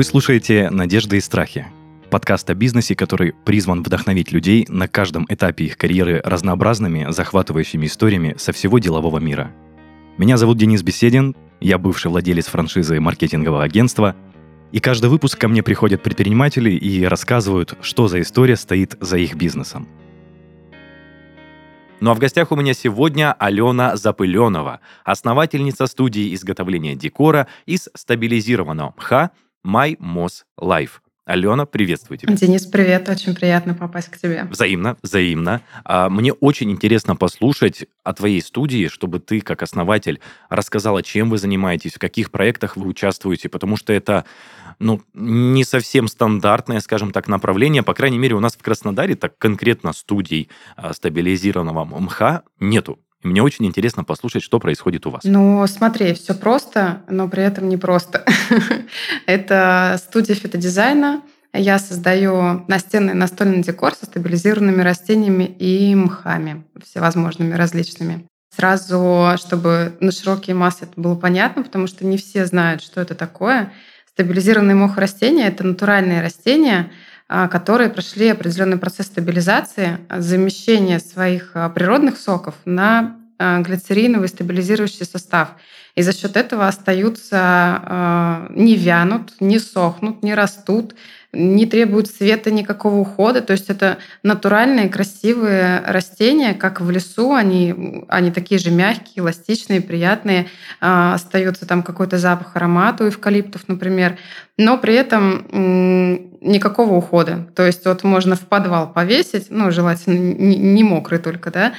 Вы слушаете «Надежды и страхи» – подкаст о бизнесе, который призван вдохновить людей на каждом этапе их карьеры разнообразными, захватывающими историями со всего делового мира. Меня зовут Денис Беседин, я бывший владелец франшизы маркетингового агентства, и каждый выпуск ко мне приходят предприниматели и рассказывают, что за история стоит за их бизнесом. Ну а в гостях у меня сегодня Алена Запыленова, основательница студии изготовления декора из стабилизированного мха – My Moss Life. Алена, приветствую тебя. Денис, привет. Очень приятно попасть к тебе. Взаимно, взаимно. А, мне очень интересно послушать о твоей студии, чтобы ты, как основатель, рассказала, чем вы занимаетесь, в каких проектах вы участвуете, потому что это ну, не совсем стандартное, скажем так, направление. По крайней мере, у нас в Краснодаре так конкретно студий а, стабилизированного МХ нету. И мне очень интересно послушать, что происходит у вас. Ну, смотри, все просто, но при этом не просто. Это студия фитодизайна. Я создаю настенный настольный декор со стабилизированными растениями и мхами, всевозможными различными. Сразу, чтобы на широкие массы это было понятно, потому что не все знают, что это такое. Стабилизированный мох растения — это натуральные растения, которые прошли определенный процесс стабилизации, замещения своих а, природных соков на а, глицериновый стабилизирующий состав. И за счет этого остаются, не вянут, не сохнут, не растут, не требуют света, никакого ухода. То есть это натуральные, красивые растения, как в лесу. Они, они такие же мягкие, эластичные, приятные. А, остается там какой-то запах аромата у эвкалиптов, например. Но при этом никакого ухода. То есть вот можно в подвал повесить, ну, желательно не мокрый только, да,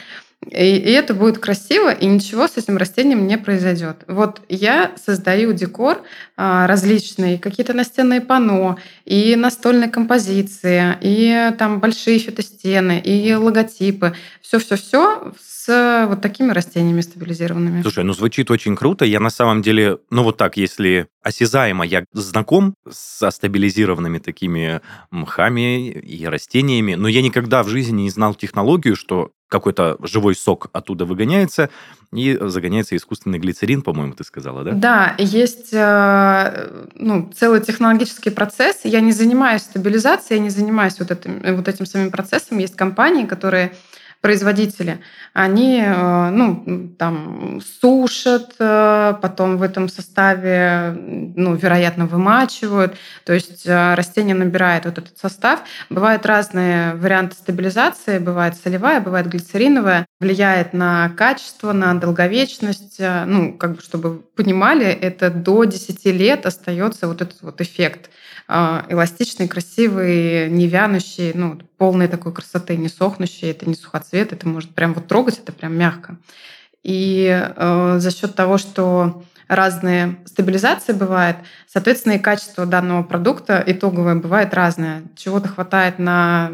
и, и это будет красиво, и ничего с этим растением не произойдет. Вот я создаю декор а, различный, какие-то настенные панно, и настольные композиции, и там большие фитостены, и логотипы. Все-все-все с вот такими растениями стабилизированными. Слушай, ну звучит очень круто. Я на самом деле, ну вот так, если осязаемо я знаком со стабилизированными такими мхами и растениями, но я никогда в жизни не знал технологию, что какой-то живой сок оттуда выгоняется, и загоняется искусственный глицерин, по-моему, ты сказала, да? Да, есть э, ну, целый технологический процесс. Я не занимаюсь стабилизацией, я не занимаюсь вот этим, вот этим самим процессом. Есть компании, которые производители, они э, ну, там сушат, э, потом в этом составе, ну, вероятно, вымачивают. То есть э, растение набирает вот этот состав. Бывают разные варианты стабилизации. Бывает солевая, бывает глицериновая. Влияет на качество, на долговечность. Ну, как бы, чтобы понимали, это до 10 лет остается вот этот вот эффект эластичный, красивый, не вянущий, ну, полной такой красоты, не сохнущий, это не сухоцвет, это может прям вот трогать, это прям мягко. И э, за счет того, что разные стабилизации бывает, соответственно, и качество данного продукта итоговое бывает разное. Чего-то хватает на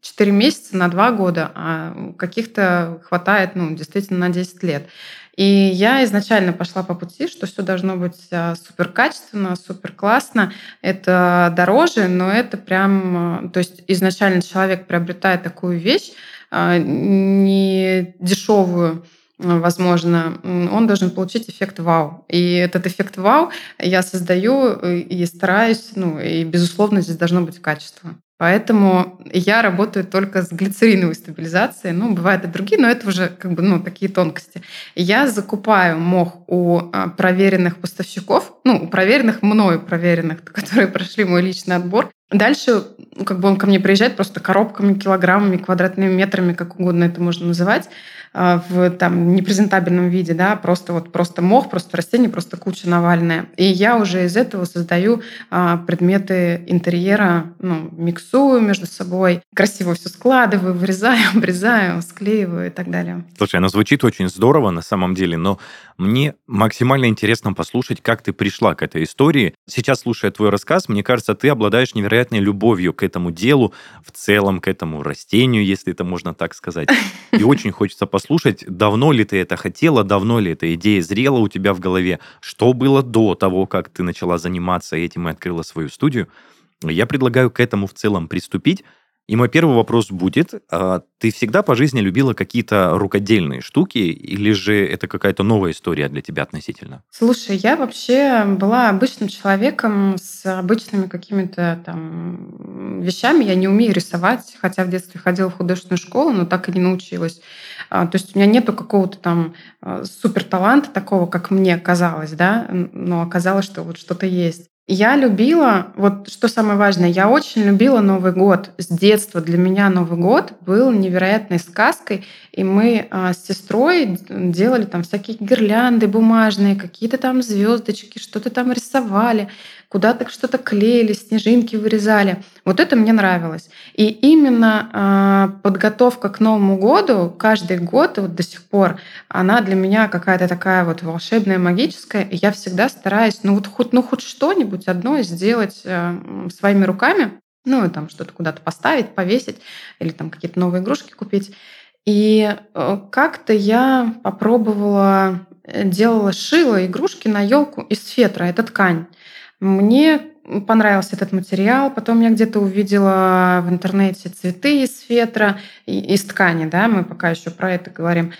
4 месяца, на 2 года, а каких-то хватает ну, действительно на 10 лет. И я изначально пошла по пути, что все должно быть а, супер качественно, супер классно. Это дороже, но это прям... А, то есть изначально человек приобретает такую вещь, а, не дешевую, возможно, он должен получить эффект вау. И этот эффект вау я создаю и стараюсь, ну и безусловно здесь должно быть качество. Поэтому я работаю только с глицериновой стабилизацией. Ну, бывают и другие, но это уже как бы, ну, такие тонкости. Я закупаю мох у а, проверенных поставщиков, ну, у проверенных, мною проверенных, которые прошли мой личный отбор. Дальше, ну, как бы он ко мне приезжает просто коробками, килограммами, квадратными метрами, как угодно это можно называть. А, в там непрезентабельном виде, да, просто вот просто мох, просто растение, просто куча навальная. И я уже из этого создаю а, предметы интерьера, ну, миксую между собой, красиво все складываю, вырезаю, обрезаю, склеиваю и так далее. Слушай, оно звучит очень здорово на самом деле, но мне максимально интересно послушать, как ты пришла к этой истории. Сейчас, слушая твой рассказ, мне кажется, ты обладаешь невероятной любовью к этому делу, в целом к этому растению, если это можно так сказать. И очень хочется послушать давно ли ты это хотела, давно ли эта идея зрела у тебя в голове, что было до того, как ты начала заниматься этим и открыла свою студию. Я предлагаю к этому в целом приступить. И мой первый вопрос будет, а ты всегда по жизни любила какие-то рукодельные штуки, или же это какая-то новая история для тебя относительно? Слушай, я вообще была обычным человеком с обычными какими-то там вещами. Я не умею рисовать, хотя в детстве ходила в художественную школу, но так и не научилась. А, то есть у меня нету какого-то там а, супер таланта такого, как мне казалось, да, но оказалось, что вот что-то есть. Я любила, вот что самое важное, я очень любила Новый год. С детства для меня Новый год был невероятной сказкой, и мы а, с сестрой делали там всякие гирлянды бумажные, какие-то там звездочки, что-то там рисовали куда-то что-то клеили, снежинки вырезали. Вот это мне нравилось. И именно э, подготовка к Новому году каждый год, вот до сих пор, она для меня какая-то такая вот волшебная, магическая. И я всегда стараюсь, ну вот хоть, ну, хоть что-нибудь одно сделать э, своими руками. Ну, и там что-то куда-то поставить, повесить или там какие-то новые игрушки купить. И э, как-то я попробовала, э, делала, шила игрушки на елку из фетра, это ткань. Мне понравился этот материал. Потом я где-то увидела в интернете цветы из фетра, из ткани, да, мы пока еще про это говорим.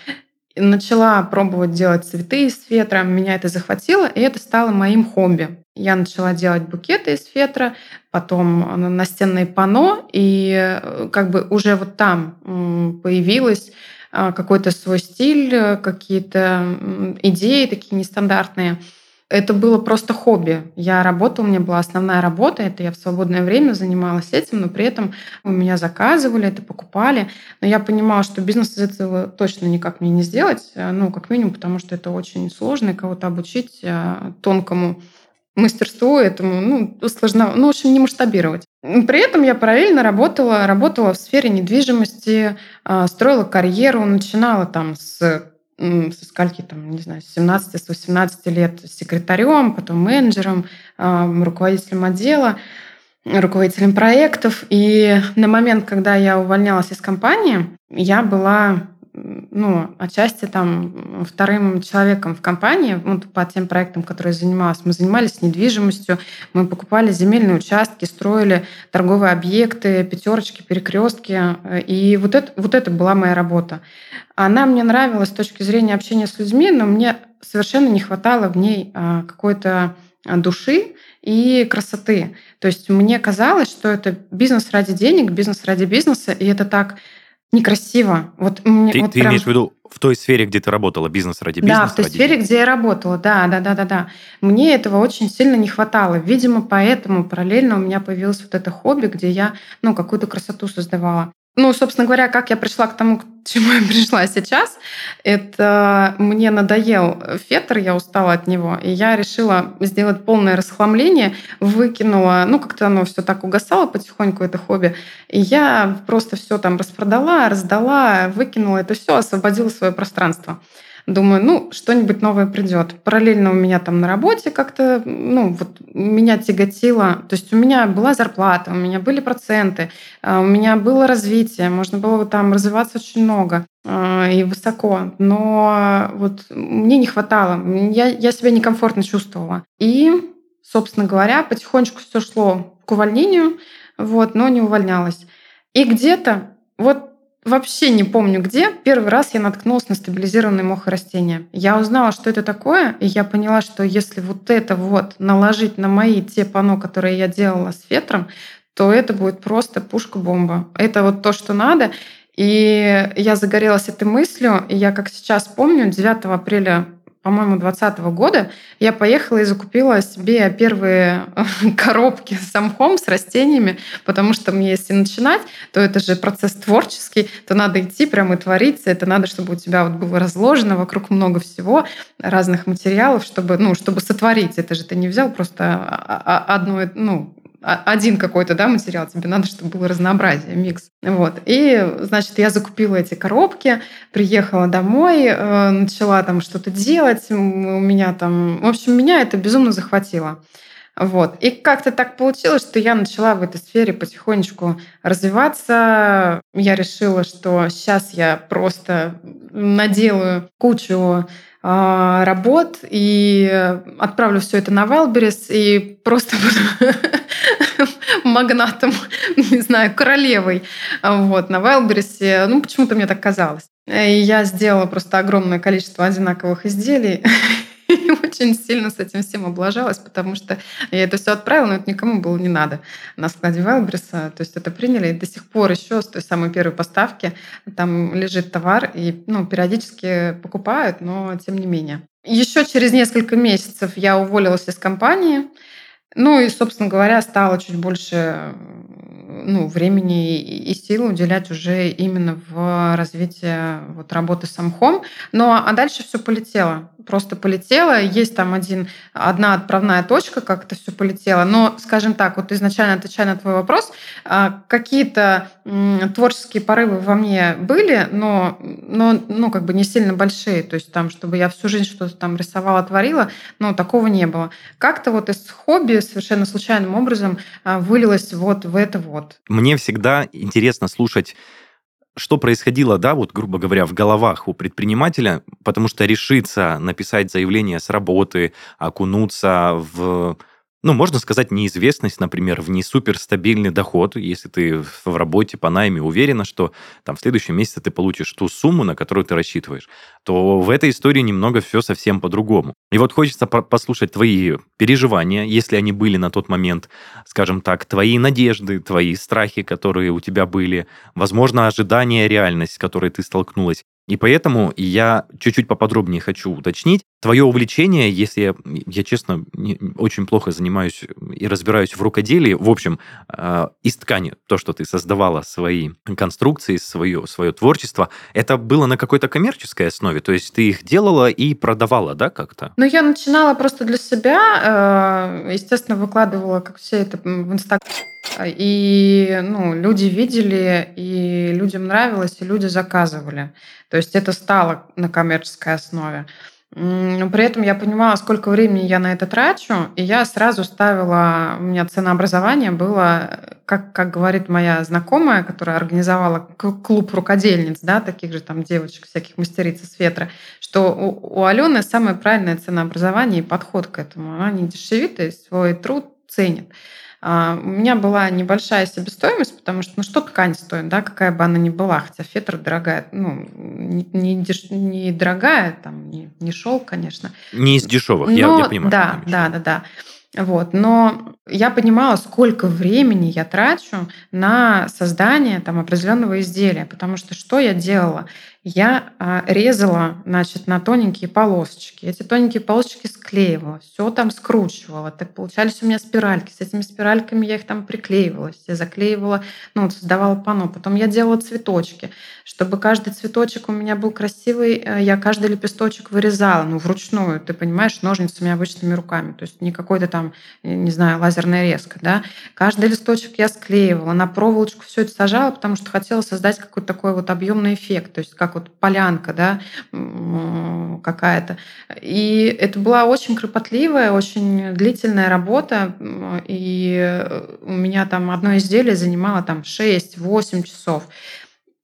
Начала пробовать делать цветы из фетра, меня это захватило, и это стало моим хобби. Я начала делать букеты из фетра, потом настенные пано, и э, как бы уже вот там появилась а, какой-то свой стиль, какие-то идеи такие нестандартные – это было просто хобби. Я работала, у меня была основная работа, это я в свободное время занималась этим, но при этом у меня заказывали, это покупали. Но я понимала, что бизнес из этого точно никак мне не сделать, э, ну, как минимум, потому что это очень сложно, и кого-то обучить э, тонкому мастерству этому, ну, сложно, ну, в общем, не масштабировать. При этом я параллельно работала, работала в сфере недвижимости, э, строила карьеру, начинала там с со скольки там, не знаю, с 17, с 18 лет секретарем, потом менеджером, руководителем отдела, руководителем проектов. И на момент, когда я увольнялась из компании, я была ну, отчасти там вторым человеком в компании, вот по тем проектам, которые я занималась. Мы занимались недвижимостью, мы покупали земельные участки, строили торговые объекты, пятерочки, перекрестки. И вот это, вот это была моя работа. Она мне нравилась с точки зрения общения с людьми, но мне совершенно не хватало в ней а, какой-то души и красоты. То есть мне казалось, что это бизнес ради денег, бизнес ради бизнеса, и это так некрасиво. Вот мне, ты вот ты прям... имеешь в виду в той сфере, где ты работала, бизнес ради бизнеса? Да, в той сфере, где я работала, да, да, да, да, да. Мне этого очень сильно не хватало. Видимо, поэтому параллельно у меня появилось вот это хобби, где я, ну, какую-то красоту создавала. Ну, собственно говоря, как я пришла к тому, к чему я пришла сейчас, это мне надоел фетр, я устала от него, и я решила сделать полное расхламление, выкинула, ну, как-то оно все так угасало потихоньку, это хобби, и я просто все там распродала, раздала, выкинула это все, освободила свое пространство. Думаю, ну, что-нибудь новое придет. Параллельно у меня там на работе как-то, ну, вот меня тяготило. То есть у меня была зарплата, у меня были проценты, а, у меня было развитие, можно было там развиваться очень много а, и высоко. Но вот мне не хватало, я, я себя некомфортно чувствовала. И, собственно говоря, потихонечку все шло к увольнению, вот, но не увольнялась. И где-то вот Вообще не помню где. Первый раз я наткнулась на стабилизированные мохорастения. Я узнала, что это такое, и я поняла, что если вот это вот наложить на мои те пано, которые я делала с ветром, то это будет просто пушка-бомба. Это вот то, что надо. И я загорелась этой мыслью, и я, как сейчас помню, 9 апреля по-моему, 2020 года я поехала и закупила себе первые коробки с самхом, с растениями, потому что мне, если начинать, то это же процесс творческий, то надо идти прямо и твориться, это надо, чтобы у тебя вот было разложено вокруг много всего, разных материалов, чтобы, ну, чтобы сотворить. Это же ты не взял просто одно, ну, один какой-то да, материал, тебе надо, чтобы было разнообразие, микс. Вот. И, значит, я закупила эти коробки, приехала домой, э, начала там что-то делать, у меня там... В общем, меня это безумно захватило. Вот. И как-то так получилось, что я начала в этой сфере потихонечку развиваться. Я решила, что сейчас я просто наделаю кучу а, работ и отправлю все это на Wildberries и просто буду магнатом, не знаю, королевой вот, на Wildberries. Ну, почему-то мне так казалось. И я сделала просто огромное количество одинаковых изделий и очень сильно с этим всем облажалась, потому что я это все отправила, но это никому было не надо на складе Вайлбриса. То есть это приняли, и до сих пор еще с той самой первой поставки там лежит товар, и ну, периодически покупают, но тем не менее. Еще через несколько месяцев я уволилась из компании, ну и, собственно говоря, стало чуть больше ну, времени и сил уделять уже именно в развитие вот, работы с Амхом. Ну, а дальше все полетело просто полетело. Есть там один, одна отправная точка, как это все полетело. Но, скажем так, вот изначально отвечая на твой вопрос, а, какие-то творческие порывы во мне были, но, но ну, как бы не сильно большие. То есть там, чтобы я всю жизнь что-то там рисовала, творила, но такого не было. Как-то вот из хобби совершенно случайным образом а, вылилось вот в это вот. Мне всегда интересно слушать что происходило, да, вот, грубо говоря, в головах у предпринимателя, потому что решиться написать заявление с работы, окунуться в ну, можно сказать, неизвестность, например, в не суперстабильный доход, если ты в работе по найме уверена, что там в следующем месяце ты получишь ту сумму, на которую ты рассчитываешь, то в этой истории немного все совсем по-другому. И вот хочется послушать твои переживания, если они были на тот момент, скажем так, твои надежды, твои страхи, которые у тебя были, возможно, ожидания, реальность, с которой ты столкнулась. И поэтому я чуть-чуть поподробнее хочу уточнить. Твое увлечение, если я, я честно, не, очень плохо занимаюсь и разбираюсь в рукоделии, в общем, э, из ткани, то, что ты создавала свои конструкции, свое, свое творчество, это было на какой-то коммерческой основе? То есть ты их делала и продавала, да, как-то? Ну, я начинала просто для себя, э, естественно, выкладывала, как все это в Инстаграм. И ну, люди видели, и людям нравилось, и люди заказывали. То есть это стало на коммерческой основе. Но при этом я понимала, сколько времени я на это трачу, и я сразу ставила, у меня ценообразование было, как, как говорит моя знакомая, которая организовала клуб рукодельниц, да, таких же там девочек, всяких мастериц из ветра, что у, у Алены самое правильное ценообразование и подход к этому. Она не дешевит и свой труд ценит. А, у меня была небольшая себестоимость, потому что, ну, что ткань стоит, да, какая бы она ни была, хотя фетр дорогая, ну, не, не, деш... не дорогая, там, не, не шелк, конечно. Не из дешевых, Но, я, я понимаю. Да, да, да, да. Вот. Но я понимала, сколько времени я трачу на создание там, определенного изделия, потому что что я делала? Я а, резала, значит, на тоненькие полосочки. Эти тоненькие полосочки склеивала, все там скручивала. Так получались у меня спиральки. С этими спиральками я их там приклеивала, все заклеивала, ну, создавала панно. Потом я делала цветочки. Чтобы каждый цветочек у меня был красивый, э, я каждый лепесточек вырезала, ну, вручную, ты понимаешь, ножницами обычными руками. То есть не какой-то там, не знаю, лазерная резка, да. Каждый листочек я склеивала, на проволочку все это сажала, потому что хотела создать какой-то такой вот объемный эффект, то есть как вот полянка, да, какая-то. И это была очень кропотливая, очень длительная работа, и у меня там одно изделие занимало там 6-8 часов.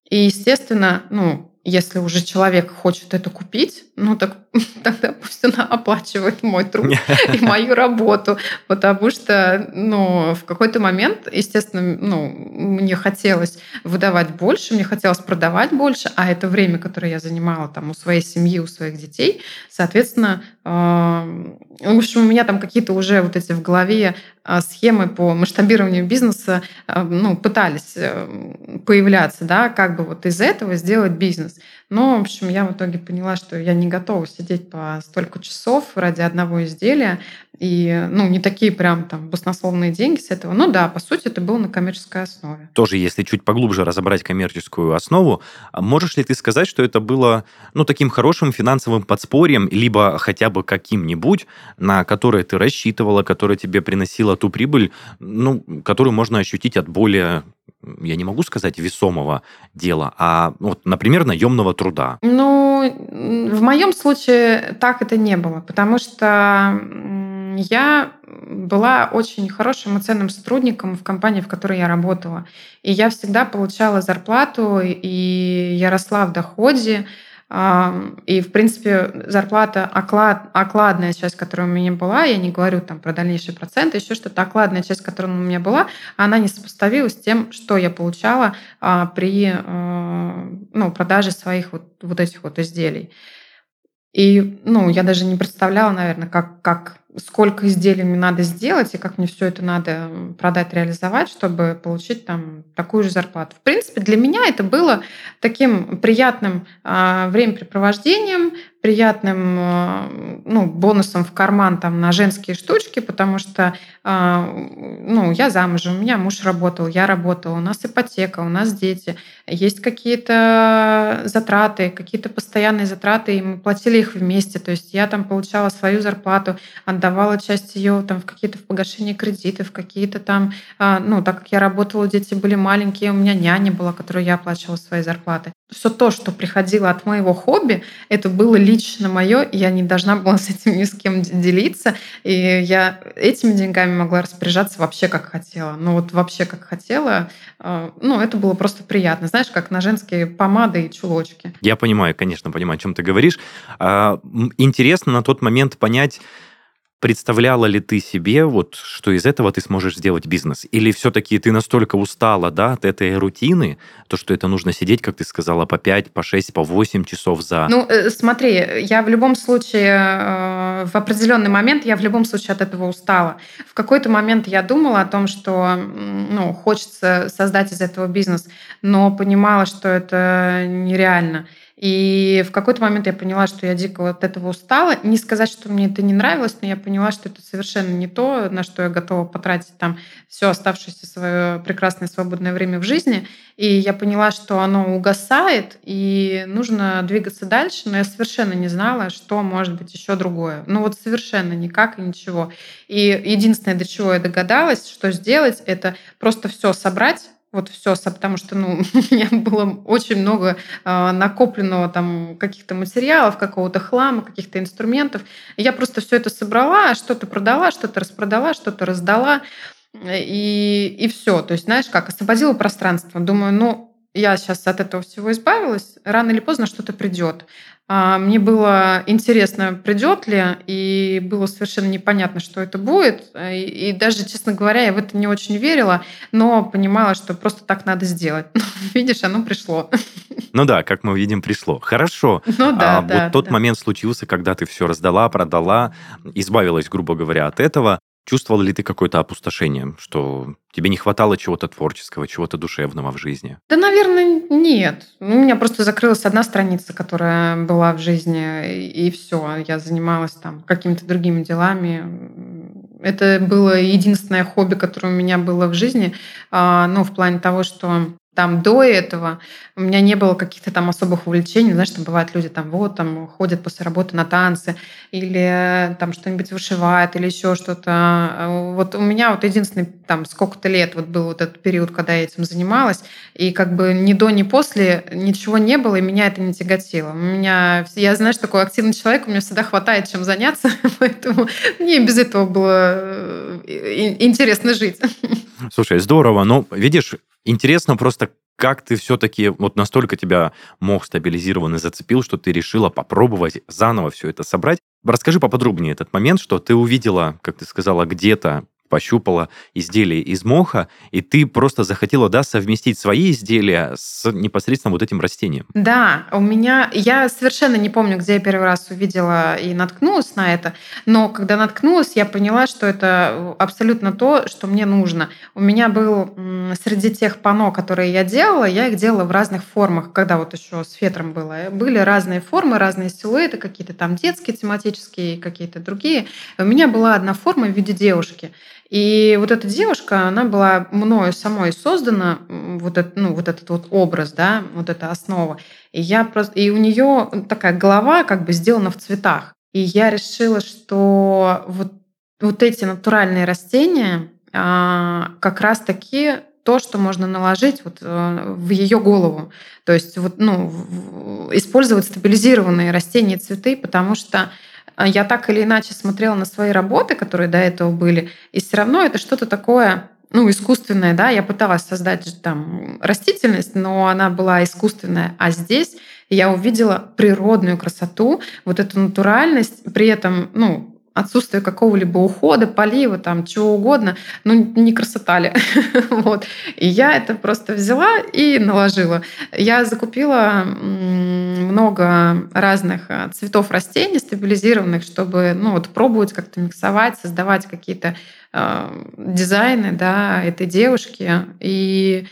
И, естественно, ну, если уже человек хочет это купить, ну так тогда пусть она оплачивает мой труд и мою работу, потому что, ну, в какой-то момент, естественно, ну, мне хотелось выдавать больше, мне хотелось продавать больше, а это время, которое я занимала там у своей семьи, у своих детей, соответственно, в общем, у меня там какие-то уже вот эти в голове а, схемы по масштабированию бизнеса а, ну, пытались э, появляться, да, как бы вот из этого сделать бизнес. Но, в общем, я в итоге поняла, что я не готова сидеть по столько часов ради одного изделия. И, ну, не такие прям там баснословные деньги с этого. Ну да, по сути, это было на коммерческой основе. Тоже, если чуть поглубже разобрать коммерческую основу, а можешь ли ты сказать, что это было, ну, таким хорошим финансовым подспорьем, либо хотя бы каким-нибудь, на которое ты рассчитывала, которое тебе приносило ту прибыль, ну, которую можно ощутить от более я не могу сказать весомого дела, а вот, например, наемного труда? Ну, в моем случае так это не было, потому что я была очень хорошим и сотрудником в компании, в которой я работала. И я всегда получала зарплату, и я росла в доходе. И, в принципе, зарплата оклад, окладная часть, которая у меня была, я не говорю там про дальнейшие проценты, еще что-то, окладная часть, которая у меня была, она не сопоставилась с тем, что я получала при ну, продаже своих вот, вот этих вот изделий. И, ну, я даже не представляла, наверное, как, как сколько изделий мне надо сделать и как мне все это надо продать, реализовать, чтобы получить там такую же зарплату. В принципе, для меня это было таким приятным э, времяпрепровождением, приятным э, ну, бонусом в карман там, на женские штучки, потому что э, ну, я замужем, у меня муж работал, я работала, у нас ипотека, у нас дети, есть какие-то затраты, какие-то постоянные затраты, и мы платили их вместе. То есть я там получала свою зарплату, отдавала часть ее там в какие-то в погашение кредитов, какие-то там, а, ну, так как я работала, дети были маленькие, у меня няня была, которую я оплачивала свои зарплаты. Все то, что приходило от моего хобби, это было лично мое, я не должна была с этим ни с кем делиться, и я этими деньгами могла распоряжаться вообще как хотела. Ну вот вообще как хотела. А, ну, это было просто приятно. Знаешь, как на женские помады и чулочки. Я понимаю, конечно, понимаю, о чем ты говоришь. А, интересно на тот момент понять, Представляла ли ты себе, вот, что из этого ты сможешь сделать бизнес? Или все-таки ты настолько устала да, от этой рутины, то, что это нужно сидеть, как ты сказала, по 5, по 6, по 8 часов за... Ну, э, смотри, я в любом случае, э, в определенный момент я в любом случае от этого устала. В какой-то момент я думала о том, что ну, хочется создать из этого бизнес, но понимала, что это нереально. И в какой-то момент я поняла, что я дико от этого устала. Не сказать, что мне это не нравилось, но я поняла, что это совершенно не то, на что я готова потратить там все оставшееся свое прекрасное свободное время в жизни. И я поняла, что оно угасает, и нужно двигаться дальше, но я совершенно не знала, что может быть еще другое. Ну вот совершенно никак и ничего. И единственное, до чего я догадалась, что сделать, это просто все собрать вот все, потому что ну, у меня было очень много э, накопленного там каких-то материалов, какого-то хлама, каких-то инструментов. И я просто все это собрала, что-то продала, что-то распродала, что-то раздала. И, и все. То есть, знаешь, как, освободила пространство. Думаю, ну, я сейчас от этого всего избавилась, рано или поздно что-то придет. А, мне было интересно, придет ли, и было совершенно непонятно, что это будет. И, даже, честно говоря, я в это не очень верила, но понимала, что просто так надо сделать. Видишь, оно пришло. Ну да, как мы видим, пришло. Хорошо. Ну да, а, да. Вот тот да. момент случился, когда ты все раздала, продала, избавилась, грубо говоря, от этого. Чувствовал ли ты какое-то опустошение, что тебе не хватало чего-то творческого, чего-то душевного в жизни? Да, наверное, нет. У меня просто закрылась одна страница, которая была в жизни, и все. Я занималась там какими-то другими делами. Это было единственное хобби, которое у меня было в жизни, а, ну, в плане того, что там до этого у меня не было каких-то там особых увлечений. Знаешь, там бывают люди там вот там ходят после работы на танцы или там что-нибудь вышивают или еще что-то. Вот у меня вот единственный там сколько-то лет вот был вот этот период, когда я этим занималась, и как бы ни до, ни после ничего не было, и меня это не тяготило. У меня, я, знаешь, такой активный человек, у меня всегда хватает чем заняться, поэтому мне без этого было э, интересно жить. Слушай, здорово. Ну, видишь, Интересно просто, как ты все-таки вот настолько тебя мог стабилизирован и зацепил, что ты решила попробовать заново все это собрать. Расскажи поподробнее этот момент, что ты увидела, как ты сказала, где-то пощупала изделие из моха, и ты просто захотела, да, совместить свои изделия с непосредственно вот этим растением. Да, у меня... Я совершенно не помню, где я первый раз увидела и наткнулась на это, но когда наткнулась, я поняла, что это абсолютно то, что мне нужно. У меня был среди тех пано, которые я делала, я их делала в разных формах, когда вот еще с фетром было. Были разные формы, разные силуэты, какие-то там детские тематические, какие-то другие. У меня была одна форма в виде девушки. И вот эта девушка, она была мною самой создана, вот, этот, ну, вот этот вот образ, да, вот эта основа. И, я просто, и у нее такая голова как бы сделана в цветах. И я решила, что вот, вот эти натуральные растения а, как раз-таки то, что можно наложить вот э, в ее голову. То есть вот, ну, использовать стабилизированные растения и цветы, потому что я так или иначе смотрела на свои работы, которые до этого были, и все равно это что-то такое ну, искусственная, да, я пыталась создать там растительность, но она была искусственная, а здесь я увидела природную красоту, вот эту натуральность, при этом, ну, отсутствие какого-либо ухода, полива, там, чего угодно, ну, не красота ли. вот. И я это просто взяла и наложила. Я закупила много разных а, цветов растений стабилизированных, чтобы, ну, вот пробовать как-то миксовать, создавать какие-то э, дизайны, да, этой девушки. И,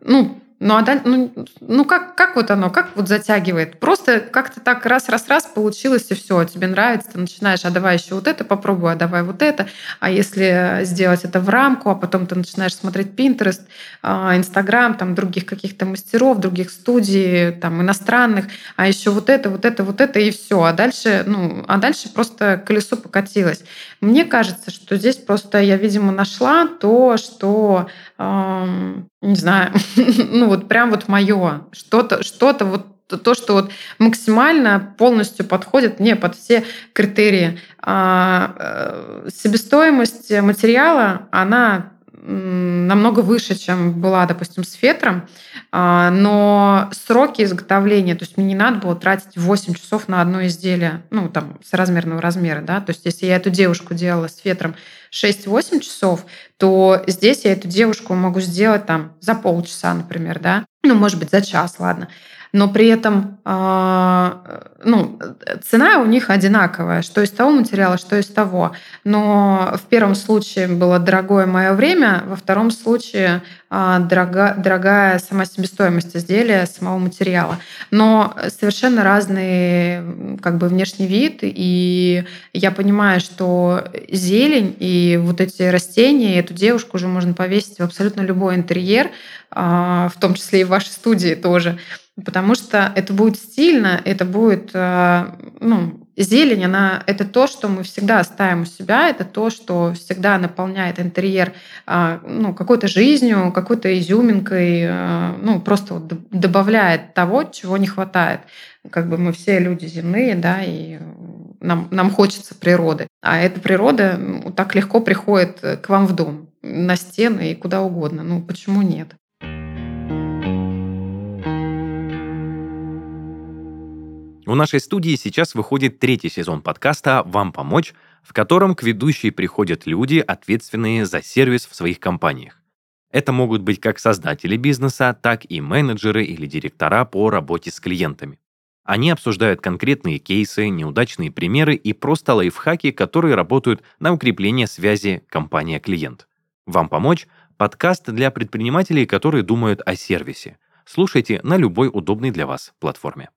ну, ну, а даль... ну, ну как, как вот оно, как вот затягивает? Просто как-то так раз-раз-раз получилось, и все, тебе нравится, ты начинаешь, а давай еще вот это попробую, а давай вот это. А если сделать это в рамку, а потом ты начинаешь смотреть Pinterest, а, Инстаграм, там, других каких-то мастеров, других студий, там, иностранных, а еще вот это, вот это, вот это, и все. А дальше, ну, а дальше просто колесо покатилось. Мне кажется, что здесь просто я, видимо, нашла то, что не знаю, ну вот прям вот мое, что-то, что-то вот то, что вот максимально полностью подходит мне под все критерии. А, э, себестоимость материала, она намного выше, чем была, допустим, с фетром, а, но сроки изготовления, то есть мне не надо было тратить 8 часов на одно изделие, ну, там, с размерного размера, да, то есть если я эту девушку делала с фетром 6-8 часов, то здесь я эту девушку могу сделать там за полчаса, например, да, ну, может быть, за час, ладно но при этом а, ну, цена у них одинаковая, что из того материала, что из того. Но в первом случае было дорогое мое время, во втором случае а, дорога, дорогая сама себестоимость изделия, самого материала. Но совершенно разный как бы внешний вид, и я понимаю, что зелень и вот эти растения, эту девушку уже можно повесить в абсолютно любой интерьер, а, в том числе и в вашей студии тоже потому что это будет стильно, это будет, э, ну, зелень, она, это то, что мы всегда ставим у себя, это то, что всегда наполняет интерьер, э, ну, какой-то жизнью, какой-то изюминкой, э, ну, просто вот добавляет того, чего не хватает. Как бы мы все люди земные, да, и нам, нам хочется природы. А эта природа так легко приходит к вам в дом, на стены и куда угодно. Ну, почему нет? У нашей студии сейчас выходит третий сезон подкаста «Вам помочь», в котором к ведущей приходят люди, ответственные за сервис в своих компаниях. Это могут быть как создатели бизнеса, так и менеджеры или директора по работе с клиентами. Они обсуждают конкретные кейсы, неудачные примеры и просто лайфхаки, которые работают на укрепление связи компания-клиент. «Вам помочь» — подкаст для предпринимателей, которые думают о сервисе. Слушайте на любой удобной для вас платформе.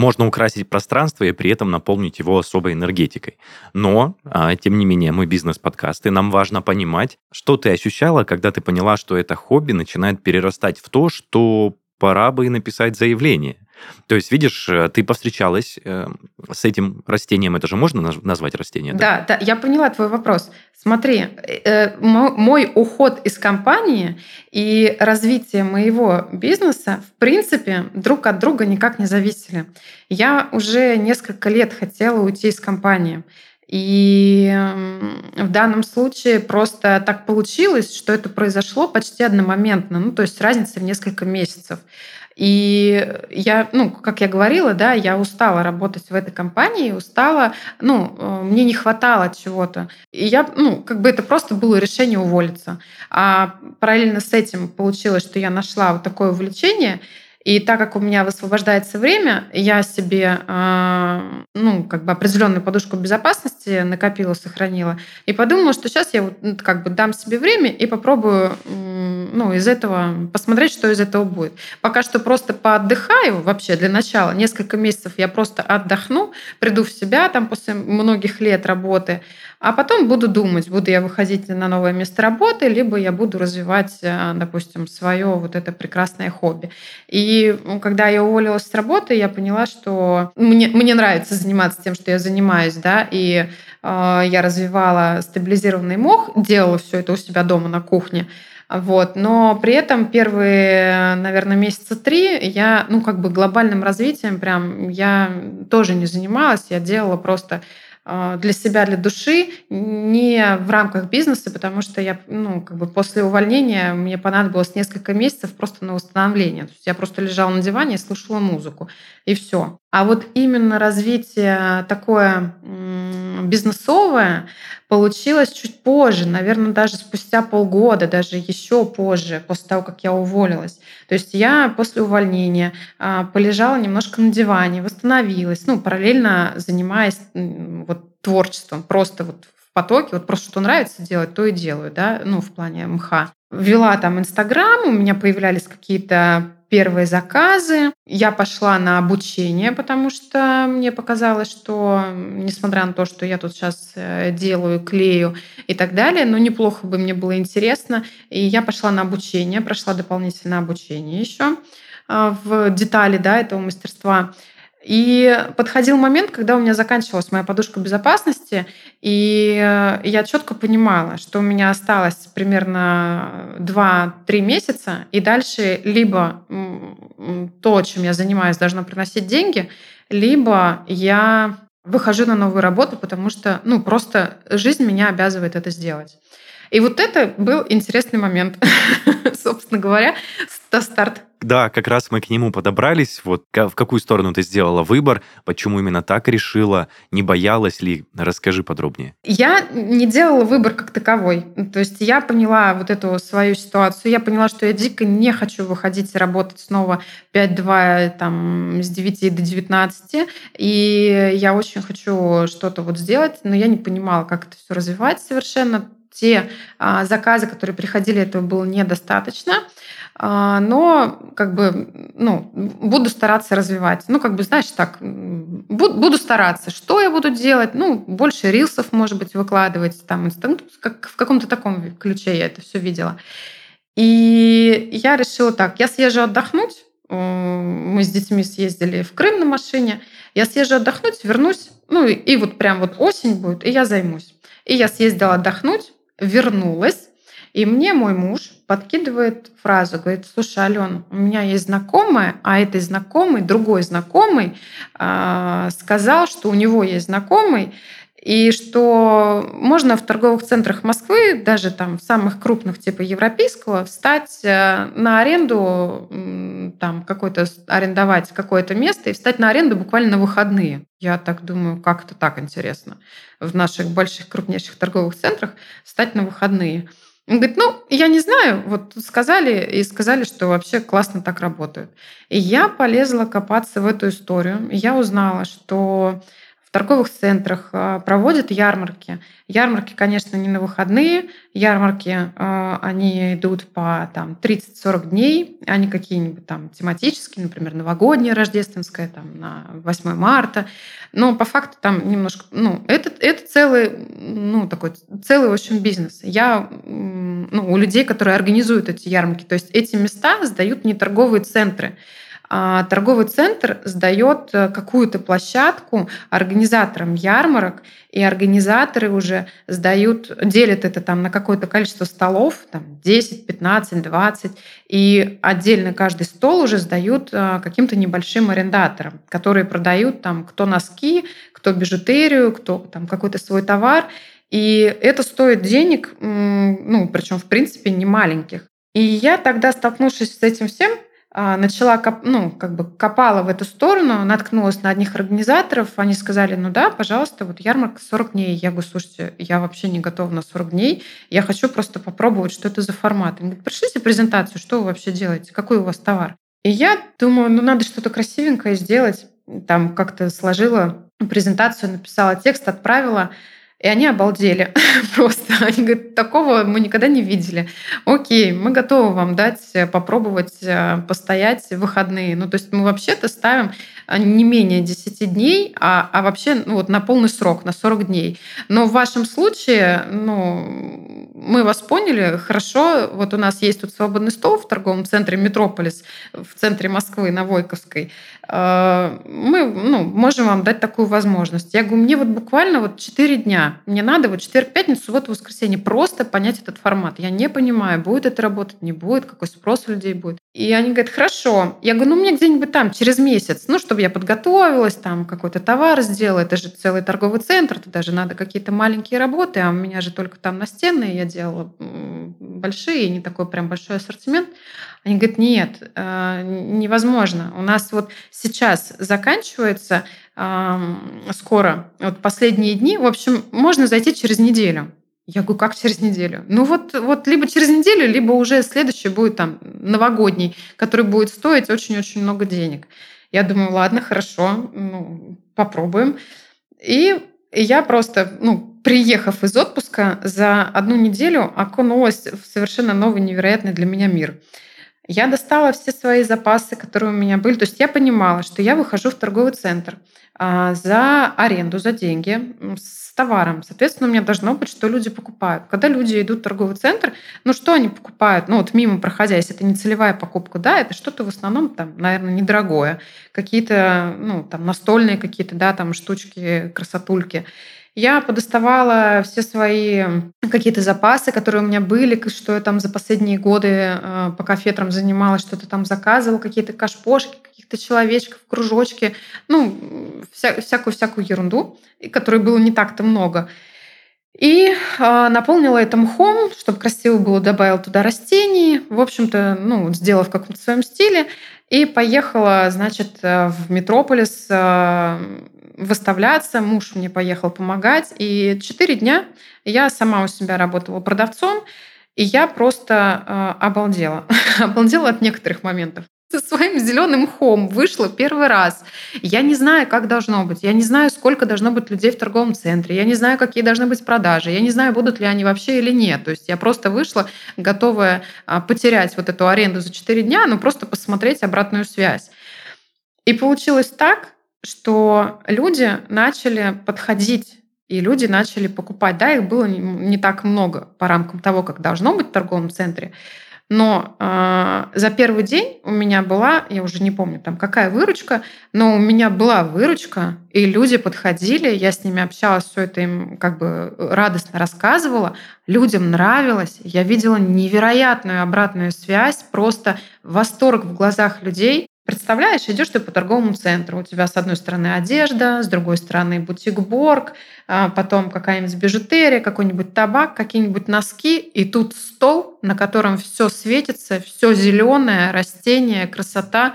Можно украсить пространство и при этом наполнить его особой энергетикой. Но, а, тем не менее, мы бизнес-подкаст, и нам важно понимать, что ты ощущала, когда ты поняла, что это хобби начинает перерастать в то, что пора бы написать заявление. То есть, видишь, э, ты повстречалась э, с этим растением, это же можно назвать растение? Да, да, да я поняла твой вопрос. Смотри, э, мой уход из компании и развитие моего бизнеса, в принципе, друг от друга никак не зависели. Я уже несколько лет хотела уйти из компании. И в данном случае просто так получилось, что это произошло почти одномоментно, ну то есть разница в несколько месяцев. И я, ну, как я говорила, да, я устала работать в этой компании, устала, ну, э, мне не хватало чего-то. И я, ну, как бы это просто было решение уволиться. А параллельно с этим получилось, что я нашла вот такое увлечение, и так как у меня высвобождается время, я себе э, ну, как бы определенную подушку безопасности накопила, сохранила. И подумала, что сейчас я вот как бы дам себе время и попробую ну, из этого посмотреть, что из этого будет. Пока что просто поотдыхаю вообще для начала. Несколько месяцев я просто отдохну, приду в себя там после многих лет работы. А потом буду думать, буду я выходить на новое место работы, либо я буду развивать, э, допустим, свое вот это прекрасное хобби. И когда я уволилась с работы, я поняла, что мне, мне нравится заниматься тем, что я занимаюсь, да, и э, я развивала стабилизированный мох, делала все это у себя дома на кухне. Вот. Но при этом первые, наверное, месяца три я, ну, как бы глобальным развитием прям я тоже не занималась. Я делала просто а, для себя, для души, не в рамках бизнеса, потому что я, ну, как бы после увольнения мне понадобилось несколько месяцев просто на восстановление. То есть я просто лежала на диване и слушала музыку, и все. А вот именно развитие такое бизнесовое получилось чуть позже, наверное, даже спустя полгода, даже еще позже, после того, как я уволилась. То есть я после увольнения а, полежала немножко на диване, восстановилась, ну, параллельно занимаясь вот творчеством, просто вот в потоке, вот просто что нравится делать, то и делаю, да, ну, в плане МХ. Вела там Инстаграм, у меня появлялись какие-то первые заказы. Я пошла на обучение, потому что мне показалось, что, несмотря на то, что я тут сейчас э, делаю, клею и так далее, но неплохо бы мне было интересно. И я пошла на обучение, прошла дополнительное обучение еще э, в детали да, этого мастерства. И подходил момент, когда у меня заканчивалась моя подушка безопасности, и э, я четко понимала, что у меня осталось примерно 2-3 месяца, и дальше либо то, чем я занимаюсь, должно приносить деньги, либо я выхожу на новую работу, потому что ну, просто жизнь меня обязывает это сделать. И вот это был интересный момент, собственно говоря, старт. Да, как раз мы к нему подобрались. Вот в какую сторону ты сделала выбор, почему именно так решила, не боялась ли? Расскажи подробнее. Я не делала выбор как таковой. То есть я поняла вот эту свою ситуацию, я поняла, что я дико не хочу выходить и работать снова 5-2 там, с 9 до 19, и я очень хочу что-то вот сделать, но я не понимала, как это все развивать совершенно те а, заказы, которые приходили, этого было недостаточно. А, но как бы, ну, буду стараться развивать. Ну, как бы, знаешь, так, буду, буду стараться. Что я буду делать? Ну, больше рилсов, может быть, выкладывать, там, ну, как, в каком-то таком ключе я это все видела. И я решила так, я съезжу отдохнуть, мы с детьми съездили в Крым на машине, я съезжу отдохнуть, вернусь, ну и вот прям вот осень будет, и я займусь. И я съездила отдохнуть, вернулась, и мне мой муж подкидывает фразу, говорит, слушай, Ален, у меня есть знакомая, а этой знакомый, другой знакомый, э, сказал, что у него есть знакомый, и что можно в торговых центрах Москвы, даже там в самых крупных типа европейского, встать э, на аренду, там какой-то арендовать какое-то место и встать на аренду буквально на выходные. Я так думаю, как это так интересно в наших больших крупнейших торговых центрах встать на выходные. Он говорит, ну, я не знаю, вот сказали и сказали, что вообще классно так работают. И я полезла копаться в эту историю. И я узнала, что торговых центрах а, проводят ярмарки. Ярмарки, конечно, не на выходные. Ярмарки, а, они идут по там, 30-40 дней. Они какие-нибудь там тематические, например, новогодняя, рождественская, там, на 8 марта. Но по факту там немножко... Ну, это, это целый, ну, такой, целый, в общем, бизнес. Я ну, у людей, которые организуют эти ярмарки. То есть эти места сдают не торговые центры. А, торговый центр сдает э, какую-то площадку организаторам ярмарок, и организаторы уже сдают, делят это там на какое-то количество столов, там 10, 15, 20, и отдельно каждый стол уже сдают э, каким-то небольшим арендаторам, которые продают там кто носки, кто бижутерию, кто там какой-то свой товар, и это стоит денег, ну, причем, в принципе, не маленьких. И я тогда, столкнувшись с этим всем, начала, коп, ну, как бы копала в эту сторону, наткнулась на одних организаторов, они сказали, ну да, пожалуйста, вот ярмарка 40 дней. Я говорю, слушайте, я вообще не готова на 40 дней, я хочу просто попробовать, что это за формат. Они говорят, пришлите презентацию, что вы вообще делаете, какой у вас товар. И я думаю, ну надо что-то красивенькое сделать. Там как-то сложила презентацию, написала текст, отправила. И они обалдели просто. Они говорят, такого мы никогда не видели. Окей, мы готовы вам дать э, попробовать э, постоять в выходные. Ну, то есть мы вообще-то ставим э, не менее 10 дней, а, а вообще ну, вот на полный срок, на 40 дней. Но в вашем случае, ну, мы вас поняли, хорошо, вот у нас есть тут свободный стол в торговом центре «Метрополис», в центре Москвы, на Войковской. Мы ну, можем вам дать такую возможность. Я говорю, мне вот буквально вот 4 дня мне надо вот четверг, пятницу, субботу, воскресенье просто понять этот формат. Я не понимаю, будет это работать, не будет, какой спрос у людей будет. И они говорят, хорошо. Я говорю, ну, мне где-нибудь там через месяц, ну, чтобы я подготовилась, там какой-то товар сделала. Это же целый торговый центр, туда же надо какие-то маленькие работы, а у меня же только там настенные я делала большие, не такой прям большой ассортимент. Они говорят, нет, э, невозможно. У нас вот сейчас заканчивается скоро, вот последние дни, в общем, можно зайти через неделю. Я говорю, как через неделю? Ну вот, вот либо через неделю, либо уже следующий будет там новогодний, который будет стоить очень-очень много денег. Я думаю, ладно, хорошо, ну, попробуем. И я просто, ну, приехав из отпуска, за одну неделю окунулась в совершенно новый, невероятный для меня мир. Я достала все свои запасы, которые у меня были. То есть я понимала, что я выхожу в торговый центр а, за аренду, за деньги, с товаром. Соответственно, у меня должно быть, что люди покупают. Когда люди идут в торговый центр, ну что они покупают? Ну вот мимо проходя, если это не целевая покупка, да, это что-то в основном там, наверное, недорогое. Какие-то, ну, там, настольные какие-то, да, там штучки, красотульки. Я подоставала все свои какие-то запасы, которые у меня были, что я там за последние годы, э, пока фетром занималась, что-то там заказывала, какие-то кашпошки, каких-то человечков, кружочки, ну, вся, всякую-всякую ерунду, которой было не так-то много. И э, наполнила это мхом, чтобы красиво было, добавила туда растений, в общем-то, ну, сделала в каком-то своем стиле, и поехала, значит, э, в Метрополис э, выставляться. Муж мне поехал помогать. И четыре дня я сама у себя работала продавцом, и я просто э, обалдела. обалдела от некоторых моментов. Со своим зеленым хом вышла первый раз. Я не знаю, как должно быть. Я не знаю, сколько должно быть людей в торговом центре. Я не знаю, какие должны быть продажи. Я не знаю, будут ли они вообще или нет. То есть я просто вышла, готовая а, потерять вот эту аренду за 4 дня, но просто посмотреть обратную связь. И получилось так, что люди начали подходить и люди начали покупать. Да, их было не так много по рамкам того, как должно быть в торговом центре. Но э, за первый день у меня была, я уже не помню там какая выручка, но у меня была выручка, и люди подходили, я с ними общалась, все это им как бы радостно рассказывала, людям нравилось, я видела невероятную обратную связь, просто восторг в глазах людей, Представляешь, идешь ты по торговому центру, у тебя с одной стороны одежда, с другой стороны бутик-борг, а потом какая-нибудь бижутерия, какой-нибудь табак, какие-нибудь носки, и тут стол, на котором все светится, все зеленое, растение, красота,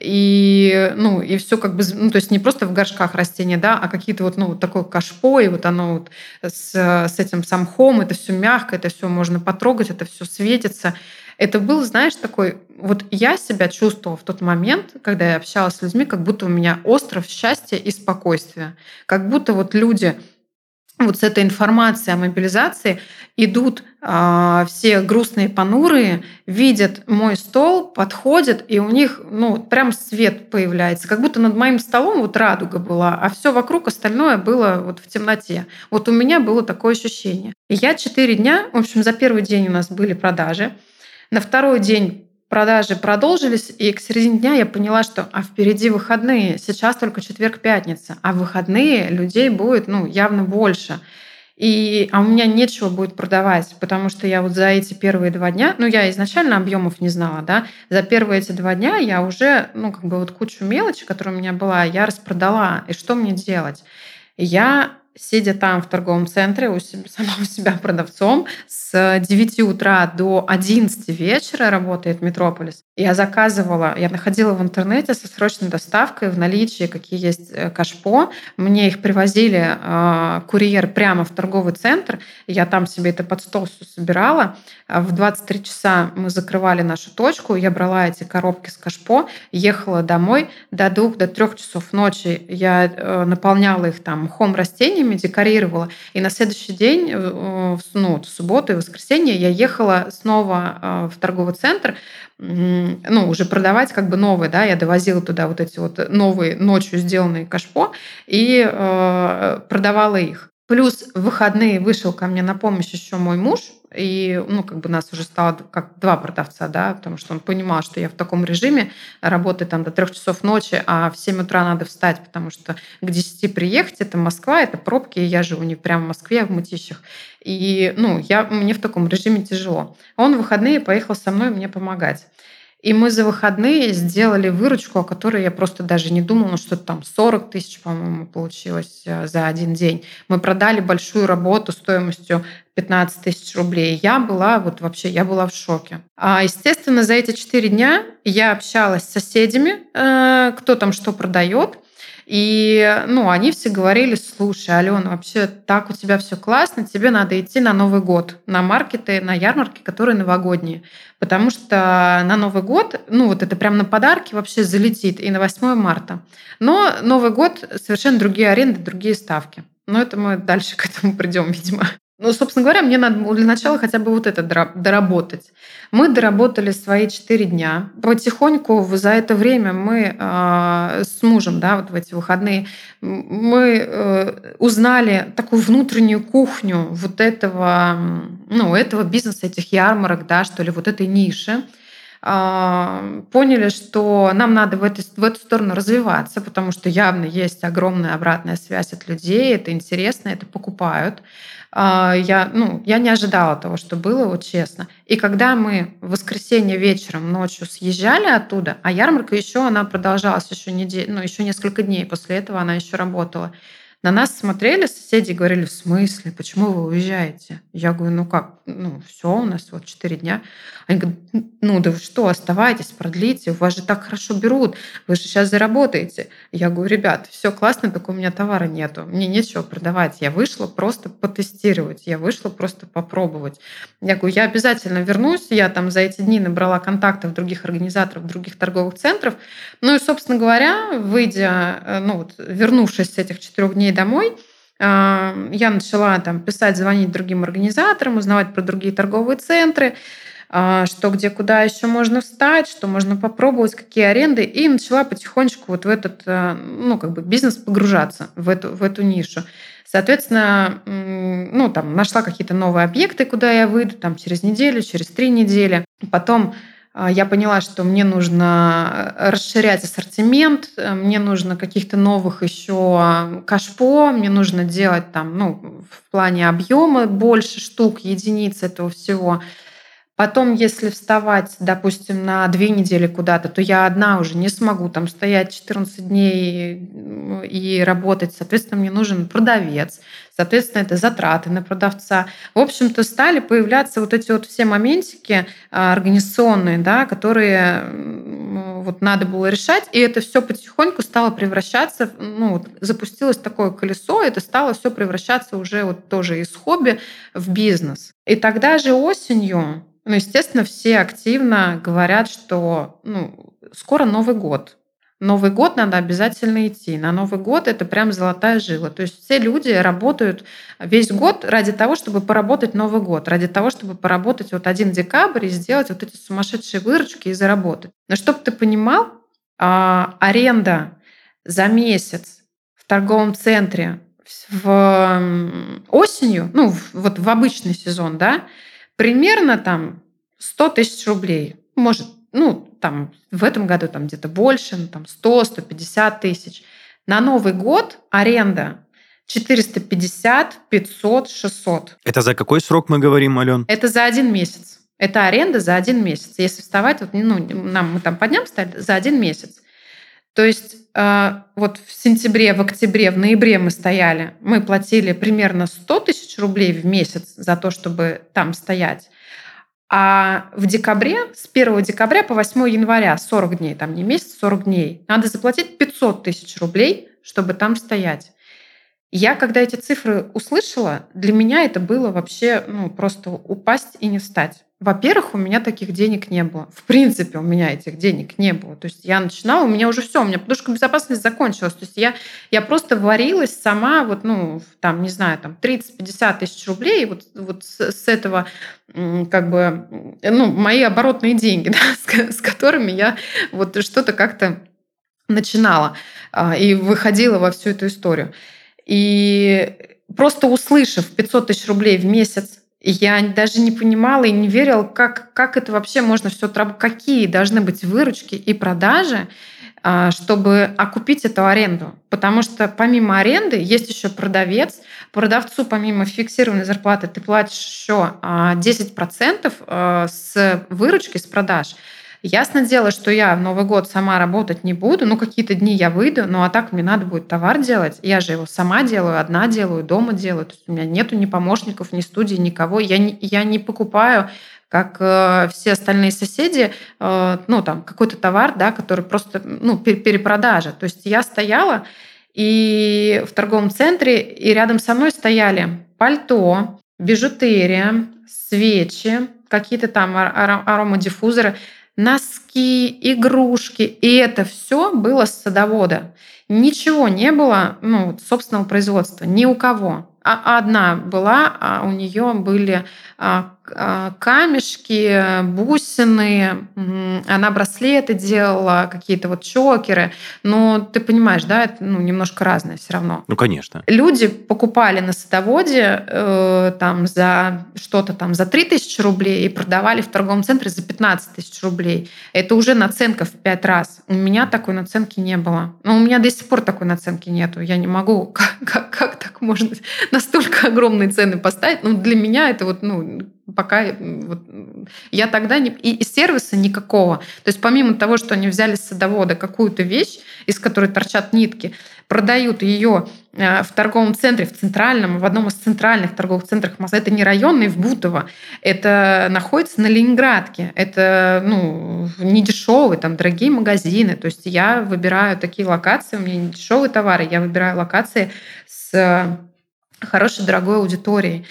и, ну, и все как бы, ну, то есть не просто в горшках растения, да, а какие-то вот, ну, вот такое кашпо, и вот оно вот с, с этим самхом, это все мягко, это все можно потрогать, это все светится. Это был, знаешь, такой... Вот я себя чувствовала в тот момент, когда я общалась с людьми, как будто у меня остров счастья и спокойствия. Как будто вот люди вот с этой информацией о мобилизации идут э, все грустные, понурые, видят мой стол, подходят, и у них ну прям свет появляется, как будто над моим столом вот радуга была, а все вокруг остальное было вот в темноте. Вот у меня было такое ощущение. И я четыре дня, в общем, за первый день у нас были продажи, на второй день продажи продолжились, и к середине дня я поняла, что а впереди выходные. Сейчас только четверг-пятница, а в выходные людей будет ну, явно больше. И, а у меня нечего будет продавать, потому что я вот за эти первые два дня, ну, я изначально объемов не знала, да, за первые эти два дня я уже, ну, как бы вот кучу мелочи, которая у меня была, я распродала. И что мне делать? Я сидя там в торговом центре, у себя, сама у себя продавцом, с 9 утра до 11 вечера работает Метрополис. Я заказывала, я находила в интернете со срочной доставкой в наличии, какие есть э, кашпо. Мне их привозили э, курьер прямо в торговый центр. Я там себе это под стол все собирала. В 23 часа мы закрывали нашу точку. Я брала эти коробки с кашпо, ехала домой. До двух, до трех часов ночи я э, наполняла их там мхом растениями, декорировала. И на следующий день, э, ну, в субботу и воскресенье я ехала снова э, в торговый центр, ну, уже продавать как бы новые, да, я довозила туда вот эти вот новые ночью сделанные кашпо и э, продавала их. Плюс в выходные вышел ко мне на помощь еще мой муж, и, ну, как бы нас уже стало как два продавца, да, потому что он понимал, что я в таком режиме, работаю там до трех часов ночи, а в 7 утра надо встать, потому что к 10 приехать, это Москва, это пробки, я живу не прямо в Москве, а в Мытищах. И, ну, я, мне в таком режиме тяжело. Он в выходные поехал со мной мне помогать. И мы за выходные сделали выручку, о которой я просто даже не думала, ну, что там 40 тысяч, по-моему, получилось э, за один день. Мы продали большую работу стоимостью 15 тысяч рублей. Я была вот вообще, я была в шоке. А, естественно, за эти четыре дня я общалась с соседями, э, кто там что продает. И ну, они все говорили, слушай, Алена, вообще так у тебя все классно, тебе надо идти на Новый год, на маркеты, на ярмарки, которые новогодние. Потому что на Новый год, ну вот это прям на подарки вообще залетит и на 8 марта. Но Новый год совершенно другие аренды, другие ставки. Но это мы дальше к этому придем, видимо. Ну, собственно говоря, мне надо для начала хотя бы вот это доработать. Мы доработали свои четыре дня. Потихоньку за это время мы э, с мужем, да, вот в эти выходные, мы э, узнали такую внутреннюю кухню вот этого, ну, этого бизнеса, этих ярмарок, да, что ли, вот этой ниши а, поняли, что нам надо в, этой, в эту сторону развиваться, потому что явно есть огромная обратная связь от людей, это интересно, это покупают. А, я, ну, я не ожидала того, что было, вот честно. И когда мы в воскресенье вечером, ночью съезжали оттуда, а ярмарка еще, она продолжалась еще, неделю, ну, еще несколько дней после этого она еще работала. На нас смотрели соседи и говорили, в смысле, почему вы уезжаете? Я говорю, ну как, ну все, у нас вот 4 дня. Они говорят, ну да вы что, оставайтесь, продлите, у вас же так хорошо берут, вы же сейчас заработаете. Я говорю, ребят, все классно, только у меня товара нету, мне нечего продавать. Я вышла просто потестировать, я вышла просто попробовать. Я говорю, я обязательно вернусь, я там за эти дни набрала контактов других организаторов, других торговых центров. Ну и, собственно говоря, выйдя, э, ну вот, вернувшись с этих четырех дней домой, а, я начала там писать, звонить другим организаторам, узнавать про другие торговые центры, а, что где куда еще можно встать, что можно попробовать, какие аренды, и начала потихонечку вот в этот а, ну, как бы бизнес погружаться, в эту, в эту нишу. Соответственно, ну, там, нашла какие-то новые объекты, куда я выйду там, через неделю, через три недели. Потом я поняла, что мне нужно э, расширять ассортимент, э, мне нужно каких-то новых еще кашпо, мне нужно делать там, ну, в плане объема больше штук, единиц этого всего. Потом, если вставать, допустим, на две недели куда-то, то я одна уже не смогу там стоять 14 дней и работать. Соответственно, мне нужен продавец. Соответственно, это затраты на продавца. В общем-то, стали появляться вот эти вот все моментики а, организационные, да, которые вот надо было решать. И это все потихоньку стало превращаться, ну, вот запустилось такое колесо, это стало все превращаться уже вот тоже из хобби в бизнес. И тогда же осенью ну, естественно, все активно говорят, что ну, скоро Новый год. Новый год надо обязательно идти. На Новый год это прям золотая жила. То есть все люди работают весь год ради того, чтобы поработать Новый год, ради того, чтобы поработать вот один декабрь и сделать вот эти сумасшедшие выручки и заработать. Но чтобы ты понимал, а, аренда за месяц в торговом центре в осенью, ну вот в обычный сезон, да, примерно там 100 тысяч рублей. Может, ну, там в этом году там где-то больше, ну, там 100, 150 тысяч. На Новый год аренда 450, 500, 600. Это за какой срок мы говорим, Ален? Это за один месяц. Это аренда за один месяц. Если вставать, вот, ну, нам мы там по дням за один месяц. То есть э, вот в сентябре, в октябре, в ноябре мы стояли, мы платили примерно 100 тысяч рублей в месяц за то, чтобы там стоять. А в декабре, с 1 декабря по 8 января, 40 дней, там не месяц, 40 дней, надо заплатить 500 тысяч рублей, чтобы там стоять. Я, когда эти цифры услышала, для меня это было вообще ну, просто упасть и не встать. Во-первых, у меня таких денег не было. В принципе, у меня этих денег не было. То есть я начинала, у меня уже все, у меня подушка безопасности закончилась. То есть я, я просто варилась сама, вот, ну, там, не знаю, там 30-50 тысяч рублей, вот, вот с, с этого, как бы, ну, мои оборотные деньги, да, с, с которыми я вот что-то как-то начинала а, и выходила во всю эту историю. И просто услышав 500 тысяч рублей в месяц я даже не понимала и не верила, как, как это вообще можно все какие должны быть выручки и продажи, а, чтобы окупить эту аренду. Потому что помимо аренды есть еще продавец. Продавцу помимо фиксированной зарплаты ты платишь еще 10% а, а, с выручки, с продаж. Ясно дело, что я в Новый год сама работать не буду, ну какие-то дни я выйду, ну а так мне надо будет товар делать. Я же его сама делаю, одна делаю, дома делаю. То есть у меня нету ни помощников, ни студии, никого. Я не, я не покупаю как э, все остальные соседи, э, ну, там, какой-то товар, да, который просто, ну, перепродажа. То есть я стояла и в торговом центре, и рядом со мной стояли пальто, бижутерия, свечи, какие-то там аромадиффузоры, носки, игрушки. И это все было с садовода. Ничего не было ну, собственного производства, ни у кого. А одна была, а у нее были а, а, камешки, бусины, она браслеты делала, какие-то вот чокеры. Но ты понимаешь, да, это ну, немножко разное все равно. Ну, конечно. Люди покупали на садоводе э, там за что-то там за 3 тысячи рублей и продавали в торговом центре за 15 тысяч рублей. Это уже наценка в 5 раз. У меня такой наценки не было. Но у меня до сих пор такой наценки нету. Я не могу, как, как, как так можно настолько огромные цены поставить? Ну, для меня это вот, ну, пока вот, я тогда не... И, и сервиса никакого. То есть помимо того, что они взяли с садовода какую-то вещь, из которой торчат нитки, продают ее э, в торговом центре, в центральном, в одном из центральных торговых центров Москвы. Это не районный в Бутово. Это находится на Ленинградке. Это ну, не дешевые, там дорогие магазины. То есть я выбираю такие локации, у меня не дешевые товары, я выбираю локации с хорошей, дорогой аудиторией.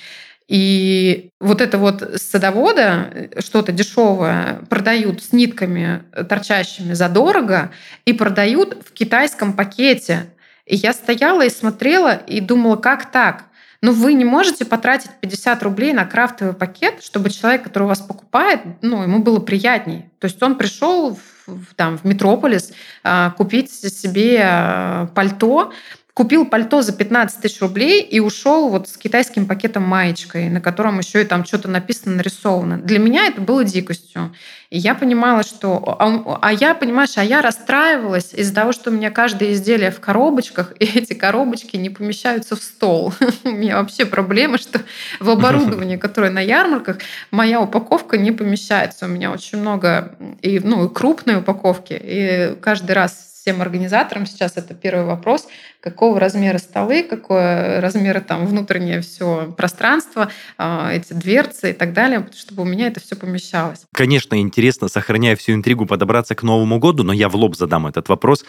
И вот это вот с садовода э, что-то дешевое продают с нитками, э, торчащими задорого, и продают в китайском пакете. И я стояла и смотрела и думала, как так? Ну, вы не можете потратить 50 рублей на крафтовый пакет, чтобы человек, который вас покупает, ну, ему было приятней. То есть он пришел в, там, в Метрополис а, купить себе а, пальто, купил пальто за 15 тысяч рублей и ушел вот с китайским пакетом маечкой, на котором еще и там что-то написано, нарисовано. Для меня это было дикостью. И я понимала, что... А, а я, понимаешь, а я расстраивалась из-за того, что у меня каждое изделие в коробочках, и эти коробочки не помещаются в стол. У меня вообще проблема, что в оборудовании, которое на ярмарках, моя упаковка не помещается. У меня очень много и, ну, крупной упаковки. И каждый раз всем организаторам сейчас это первый вопрос, какого размера столы, какое размера там внутреннее все пространство, а, эти дверцы и так далее, чтобы у меня это все помещалось. Конечно, интересно, сохраняя всю интригу, подобраться к Новому году, но я в лоб задам этот вопрос.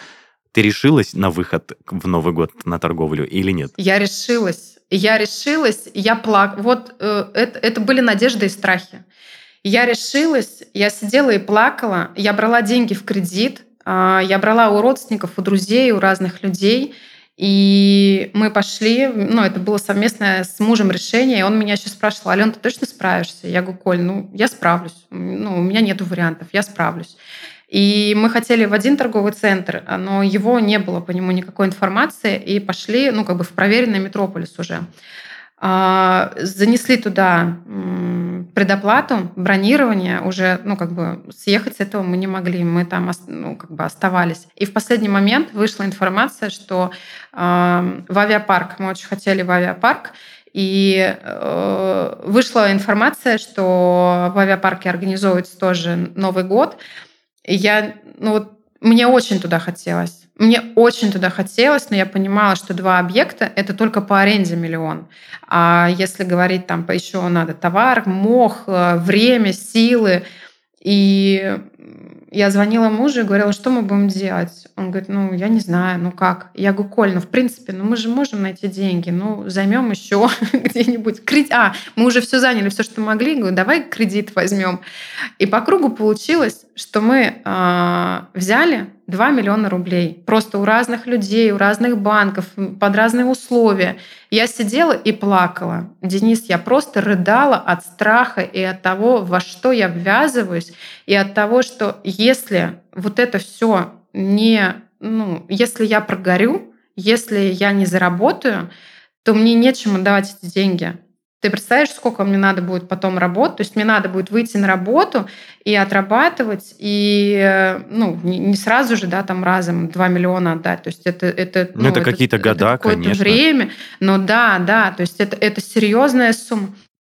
Ты решилась на выход в Новый год на торговлю или нет? Я решилась. Я решилась, я плакала. Вот э, это, это были надежды и страхи. Я решилась, я сидела и плакала, я брала деньги в кредит, я брала у родственников, у друзей, у разных людей. И мы пошли, ну, это было совместное с мужем решение, и он меня еще спрашивал, Ален, ты точно справишься? Я говорю, Коль, ну, я справлюсь. Ну, у меня нет вариантов, я справлюсь. И мы хотели в один торговый центр, но его не было по нему никакой информации, и пошли, ну, как бы в проверенный метрополис уже. А, занесли туда предоплату, бронирование, уже, ну, как бы съехать с этого мы не могли, мы там, ну, как бы оставались. И в последний момент вышла информация, что э, в авиапарк, мы очень хотели в авиапарк, и э, вышла информация, что в авиапарке организовывается тоже Новый год. И я, ну вот, мне очень туда хотелось. Мне очень туда хотелось, но я понимала, что два объекта – это только по аренде миллион. А если говорить там еще надо товар, мох, э, время, силы. И я звонила мужу и говорила, что мы будем делать. Он говорит, ну, я не знаю, ну как? Я говорю, Коль, ну, в принципе, ну, мы же можем найти деньги, ну, займем еще где-нибудь. Кредит. А, мы уже все заняли, все, что могли. говорю, давай кредит возьмем. И по кругу получилось, что мы э, взяли 2 миллиона рублей. Просто у разных людей, у разных банков, под разные условия. Я сидела и плакала. Денис, я просто рыдала от страха и от того, во что я ввязываюсь, и от того, что если вот это все не... Ну, если я прогорю, если я не заработаю, то мне нечем отдавать эти деньги. Ты представляешь, сколько мне надо будет потом работать? То есть мне надо будет выйти на работу и отрабатывать, и ну, не сразу же, да, там разом 2 миллиона отдать. То есть это... это ну, ну это, это какие-то года, это конечно. время. Но да, да, то есть это, это серьезная сумма.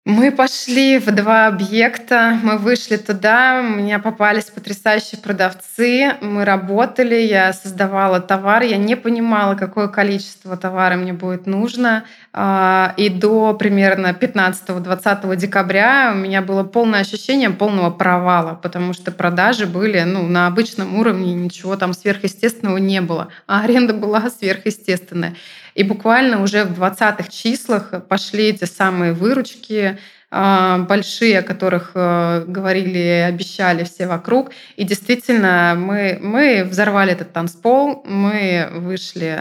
Мы пошли в два объекта, мы вышли туда, у меня попались потрясающие продавцы, мы работали, я создавала товар, я не понимала, какое количество товара мне будет нужно. А, и до примерно 15-20 декабря у меня было полное ощущение полного провала, потому что продажи были ну, на обычном уровне, ничего там сверхъестественного не было, а аренда была сверхъестественная. И буквально уже в 20-х числах пошли эти самые выручки, а, большие, о которых э, говорили и обещали все вокруг. И действительно, мы, мы взорвали этот танцпол, мы вышли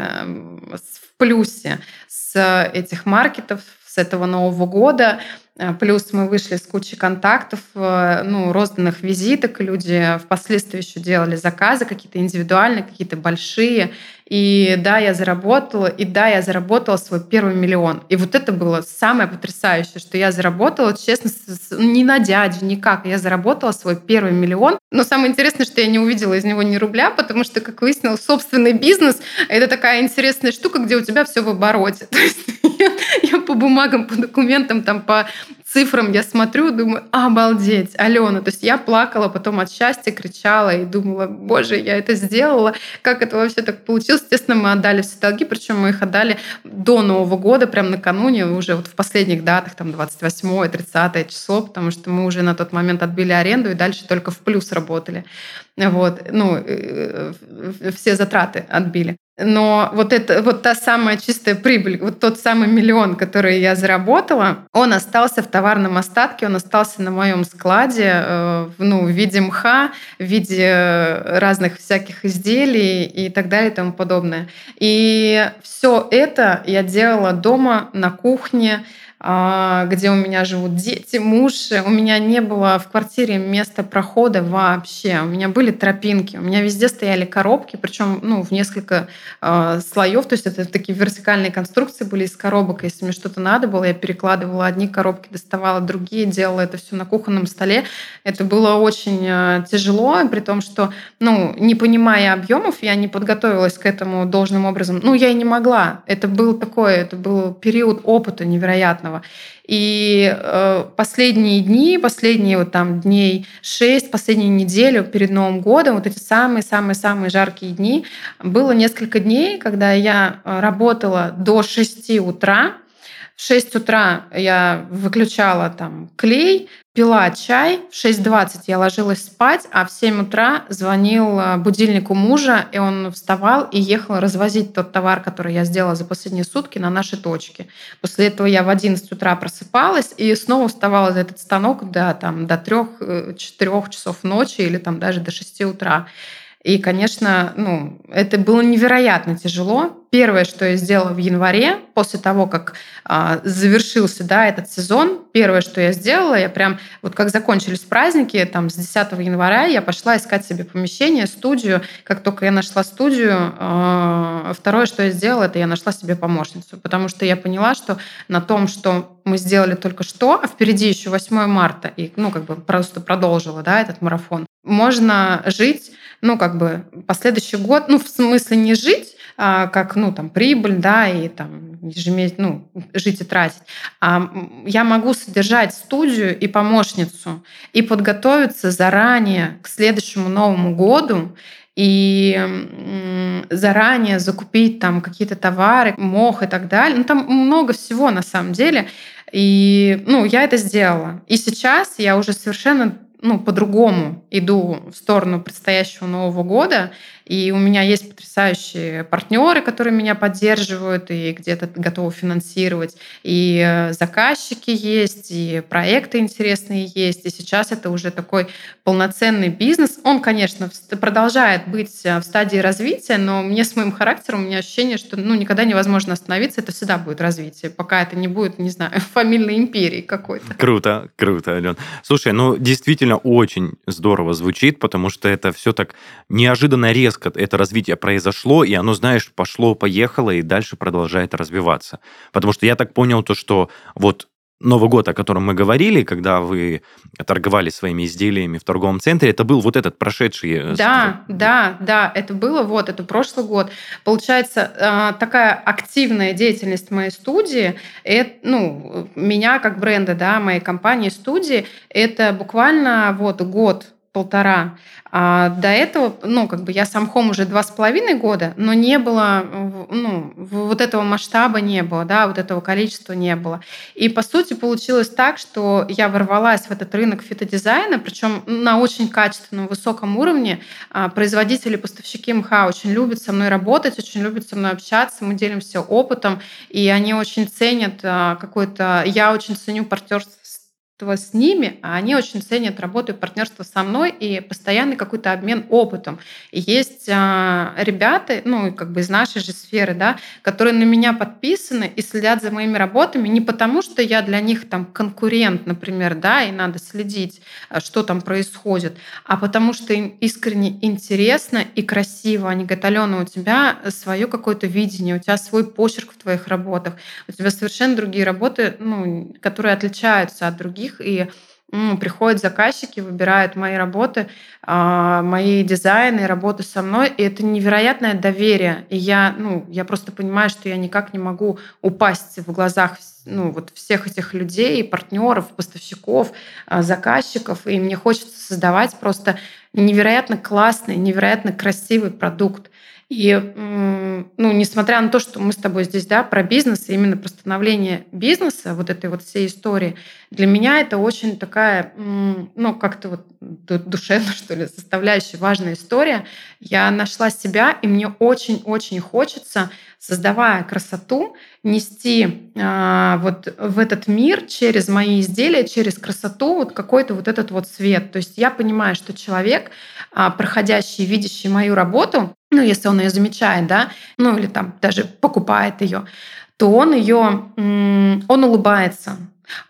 в плюсе с этих маркетов, с этого Нового года. Э, плюс мы вышли с кучей контактов, э, ну, розданных визиток. Люди впоследствии еще делали заказы какие-то индивидуальные, какие-то большие. И да, я заработала, и да, я заработала свой первый миллион. И вот это было самое потрясающее, что я заработала, честно, не на дядю, никак. Я заработала свой первый миллион. Но самое интересное, что я не увидела из него ни рубля, потому что, как выяснилось, собственный бизнес — это такая интересная штука, где у тебя все в обороте. То есть я, я по бумагам, по документам, там, по цифрам я смотрю, думаю, обалдеть, Алена. То есть я плакала потом от счастья, кричала и думала, боже, я это сделала, как это вообще так получилось. Естественно, мы отдали все долги, причем мы их отдали до Нового года, прям накануне, уже вот в последних датах, там 28 30 число, потому что мы уже на тот момент отбили аренду и дальше только в плюс работали. Вот, ну, э, э, все затраты отбили. Но вот, это, вот та самая чистая прибыль, вот тот самый миллион, который я заработала, он остался в товарном остатке, он остался на моем складе э, ну, в виде мха, в виде разных всяких изделий и так далее и тому подобное. И все это я делала дома, на кухне, где у меня живут дети, муж. У меня не было в квартире места прохода вообще. У меня были тропинки, у меня везде стояли коробки, причем ну, в несколько э, слоев. То есть это такие вертикальные конструкции были из коробок. Если мне что-то надо было, я перекладывала одни коробки, доставала другие, делала это все на кухонном столе. Это было очень э, тяжело, при том, что, ну, не понимая объемов, я не подготовилась к этому должным образом. Ну, я и не могла. Это был такой, это был период опыта невероятного приятного. И э, последние дни, последние вот там дней шесть, последнюю неделю перед Новым годом, вот эти самые-самые-самые жаркие дни, было несколько дней, когда я э, работала до 6 утра, в 6 утра я выключала там клей, пила чай, в 6.20 я ложилась спать, а в 7 утра звонил э, будильнику мужа, и он вставал и ехал развозить тот товар, который я сделала за последние сутки на наши точки. После этого я в 11 утра просыпалась и снова вставала за этот станок до, там, до 3-4 э, часов ночи или там даже до 6 утра. И, конечно, ну, это было невероятно тяжело. Первое, что я сделала в январе, после того, как а, завершился да, этот сезон, первое, что я сделала, я прям, вот как закончились праздники, там, с 10 января я пошла искать себе помещение, студию. Как только я нашла студию, а, второе, что я сделала, это я нашла себе помощницу, потому что я поняла, что на том, что мы сделали только что, а впереди еще 8 марта, и, ну, как бы просто продолжила, да, этот марафон, можно жить, ну, как бы, последующий год, ну, в смысле не жить, как, ну, там, прибыль, да, и там ежемесячно, ну, жить и тратить. А я могу содержать студию и помощницу и подготовиться заранее к следующему Новому году и заранее закупить там какие-то товары, мох и так далее. Ну, там много всего на самом деле. И, ну, я это сделала. И сейчас я уже совершенно ну, по-другому иду в сторону предстоящего Нового года. И у меня есть потрясающие партнеры, которые меня поддерживают и где-то готовы финансировать. И э, заказчики есть, и проекты интересные есть. И сейчас это уже такой полноценный бизнес. Он, конечно, продолжает быть э, в стадии развития, но мне с моим характером, у меня ощущение, что ну, никогда невозможно остановиться. Это всегда будет развитие, пока это не будет, не знаю, фамильной империи какой-то. Круто, круто, Ален. Слушай, ну действительно очень здорово звучит, потому что это все так неожиданно резко резко это развитие произошло, и оно, знаешь, пошло, поехало, и дальше продолжает развиваться. Потому что я так понял то, что вот Новый год, о котором мы говорили, когда вы торговали своими изделиями в торговом центре, это был вот этот прошедший... Э, да, да, да, это было вот, это прошлый год. Получается, э, такая активная деятельность моей студии, это, ну, меня как бренда, да, моей компании, студии, это буквально вот год полтора. А до этого, ну, как бы я сам хом уже два с половиной года, но не было, ну, вот этого масштаба не было, да, вот этого количества не было. И, по сути, получилось так, что я ворвалась в этот рынок фитодизайна, причем на очень качественном, высоком уровне. А, производители, поставщики МХ очень любят со мной работать, очень любят со мной общаться, мы делимся опытом, и они очень ценят а, какой-то... Я очень ценю партнерство с ними, а они очень ценят работу и партнерство со мной и постоянный какой-то обмен опытом. И есть а, ребята, ну, как бы из нашей же сферы, да, которые на меня подписаны и следят за моими работами не потому, что я для них там конкурент, например, да, и надо следить, а, что там происходит, а потому что им искренне интересно и красиво. Они говорят, Алена, у тебя свое какое-то видение, у тебя свой почерк в твоих работах, у тебя совершенно другие работы, ну, которые отличаются от других, других, и приходят заказчики, выбирают мои работы, а, мои дизайны, работы со мной, и это невероятное доверие. И я, ну, я просто понимаю, что я никак не могу упасть в глазах ну, вот всех этих людей, партнеров, поставщиков, а, заказчиков, и мне хочется создавать просто невероятно классный, невероятно красивый продукт. И, ну, несмотря на то, что мы с тобой здесь, да, про бизнес, и именно про становление бизнеса, вот этой вот всей истории, для меня это очень такая, ну, как-то вот душевно, что ли, составляющая важная история. Я нашла себя, и мне очень-очень хочется, создавая красоту, нести а, вот в этот мир через мои изделия, через красоту вот какой-то вот этот вот свет. То есть я понимаю, что человек, а, проходящий, видящий мою работу, ну, если он ее замечает, да, ну, или там даже покупает ее, то он ее, он улыбается,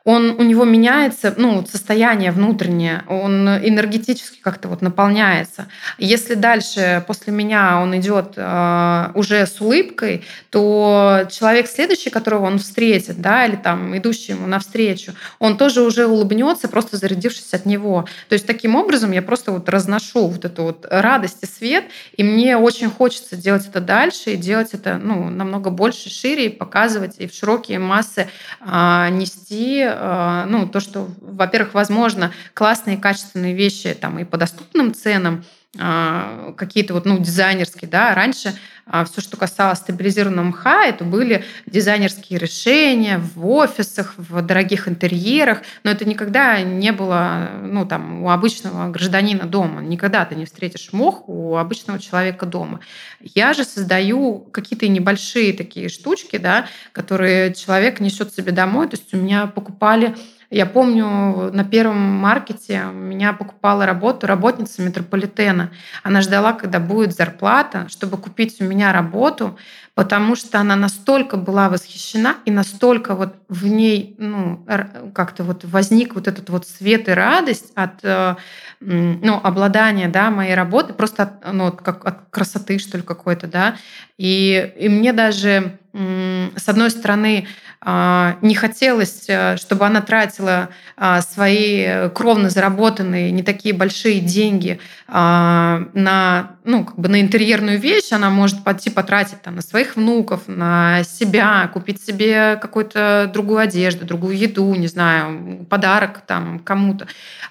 он, у него меняется ну, состояние внутреннее, он энергетически как-то вот наполняется. Если дальше после меня он идет э, уже с улыбкой, то человек следующий, которого он встретит, да, или там идущий ему навстречу, он тоже уже улыбнется, просто зарядившись от него. То есть таким образом я просто вот разношу вот эту вот радость и свет, и мне очень хочется делать это дальше и делать это ну, намного больше, шире, и показывать и в широкие массы э, нести Э, ну, то, что, во-первых, возможно, классные качественные вещи там и по доступным ценам, а, какие-то вот, ну, дизайнерские, да, раньше а, все, что касалось стабилизированного мха, это были дизайнерские решения в офисах, в дорогих интерьерах, но это никогда не было, ну, там, у обычного гражданина дома. Никогда ты не встретишь мох у обычного человека дома. Я же создаю какие-то небольшие такие штучки, да, которые человек несет себе домой. То есть у меня покупали я помню, на первом маркете меня покупала работу работница метрополитена. Она ждала, когда будет зарплата, чтобы купить у меня работу, потому что она настолько была восхищена и настолько вот в ней ну, как-то вот возник вот этот вот свет и радость от э, ну, обладания да, моей работы, просто от, ну, как от красоты, что ли, какой-то, да. И, и мне даже, с одной стороны, а, не хотелось, э, чтобы она тратила а, свои кровно заработанные не такие большие деньги а, на, ну, как бы на интерьерную вещь. Она может пойти потратить там, на своих внуков, на себя, купить себе какую-то другую одежду, другую еду, не знаю, подарок там кому-то.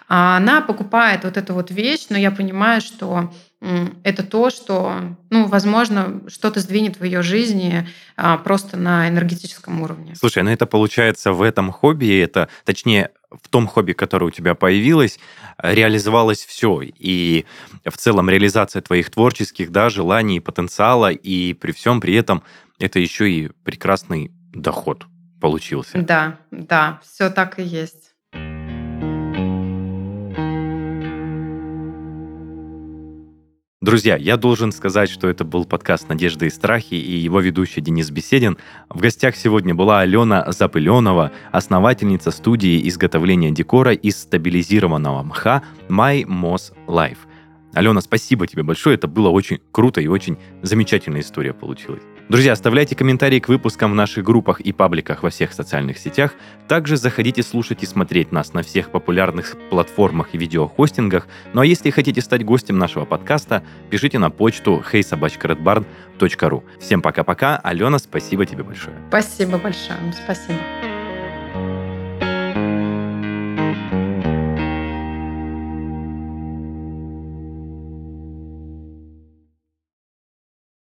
А она покупает вот эту вот вещь, но я понимаю, что это то, что, ну, возможно, что-то сдвинет в ее жизни а, просто на энергетическом уровне. Слушай, ну это получается в этом хобби, это, точнее, в том хобби, которое у тебя появилось, реализовалось все. И в целом реализация твоих творческих да, желаний, потенциала, и при всем при этом это еще и прекрасный доход получился. Да, да, все так и есть. Друзья, я должен сказать, что это был подкаст «Надежды и страхи» и его ведущий Денис Беседин. В гостях сегодня была Алена Запыленова, основательница студии изготовления декора из стабилизированного мха My Moss Life. Алена, спасибо тебе большое, это было очень круто и очень замечательная история получилась. Друзья, оставляйте комментарии к выпускам в наших группах и пабликах во всех социальных сетях. Также заходите слушать и смотреть нас на всех популярных платформах и видеохостингах. Ну а если хотите стать гостем нашего подкаста, пишите на почту heysobachkaredbarn.ru. Всем пока-пока. Алена, спасибо тебе большое. Спасибо большое. Спасибо.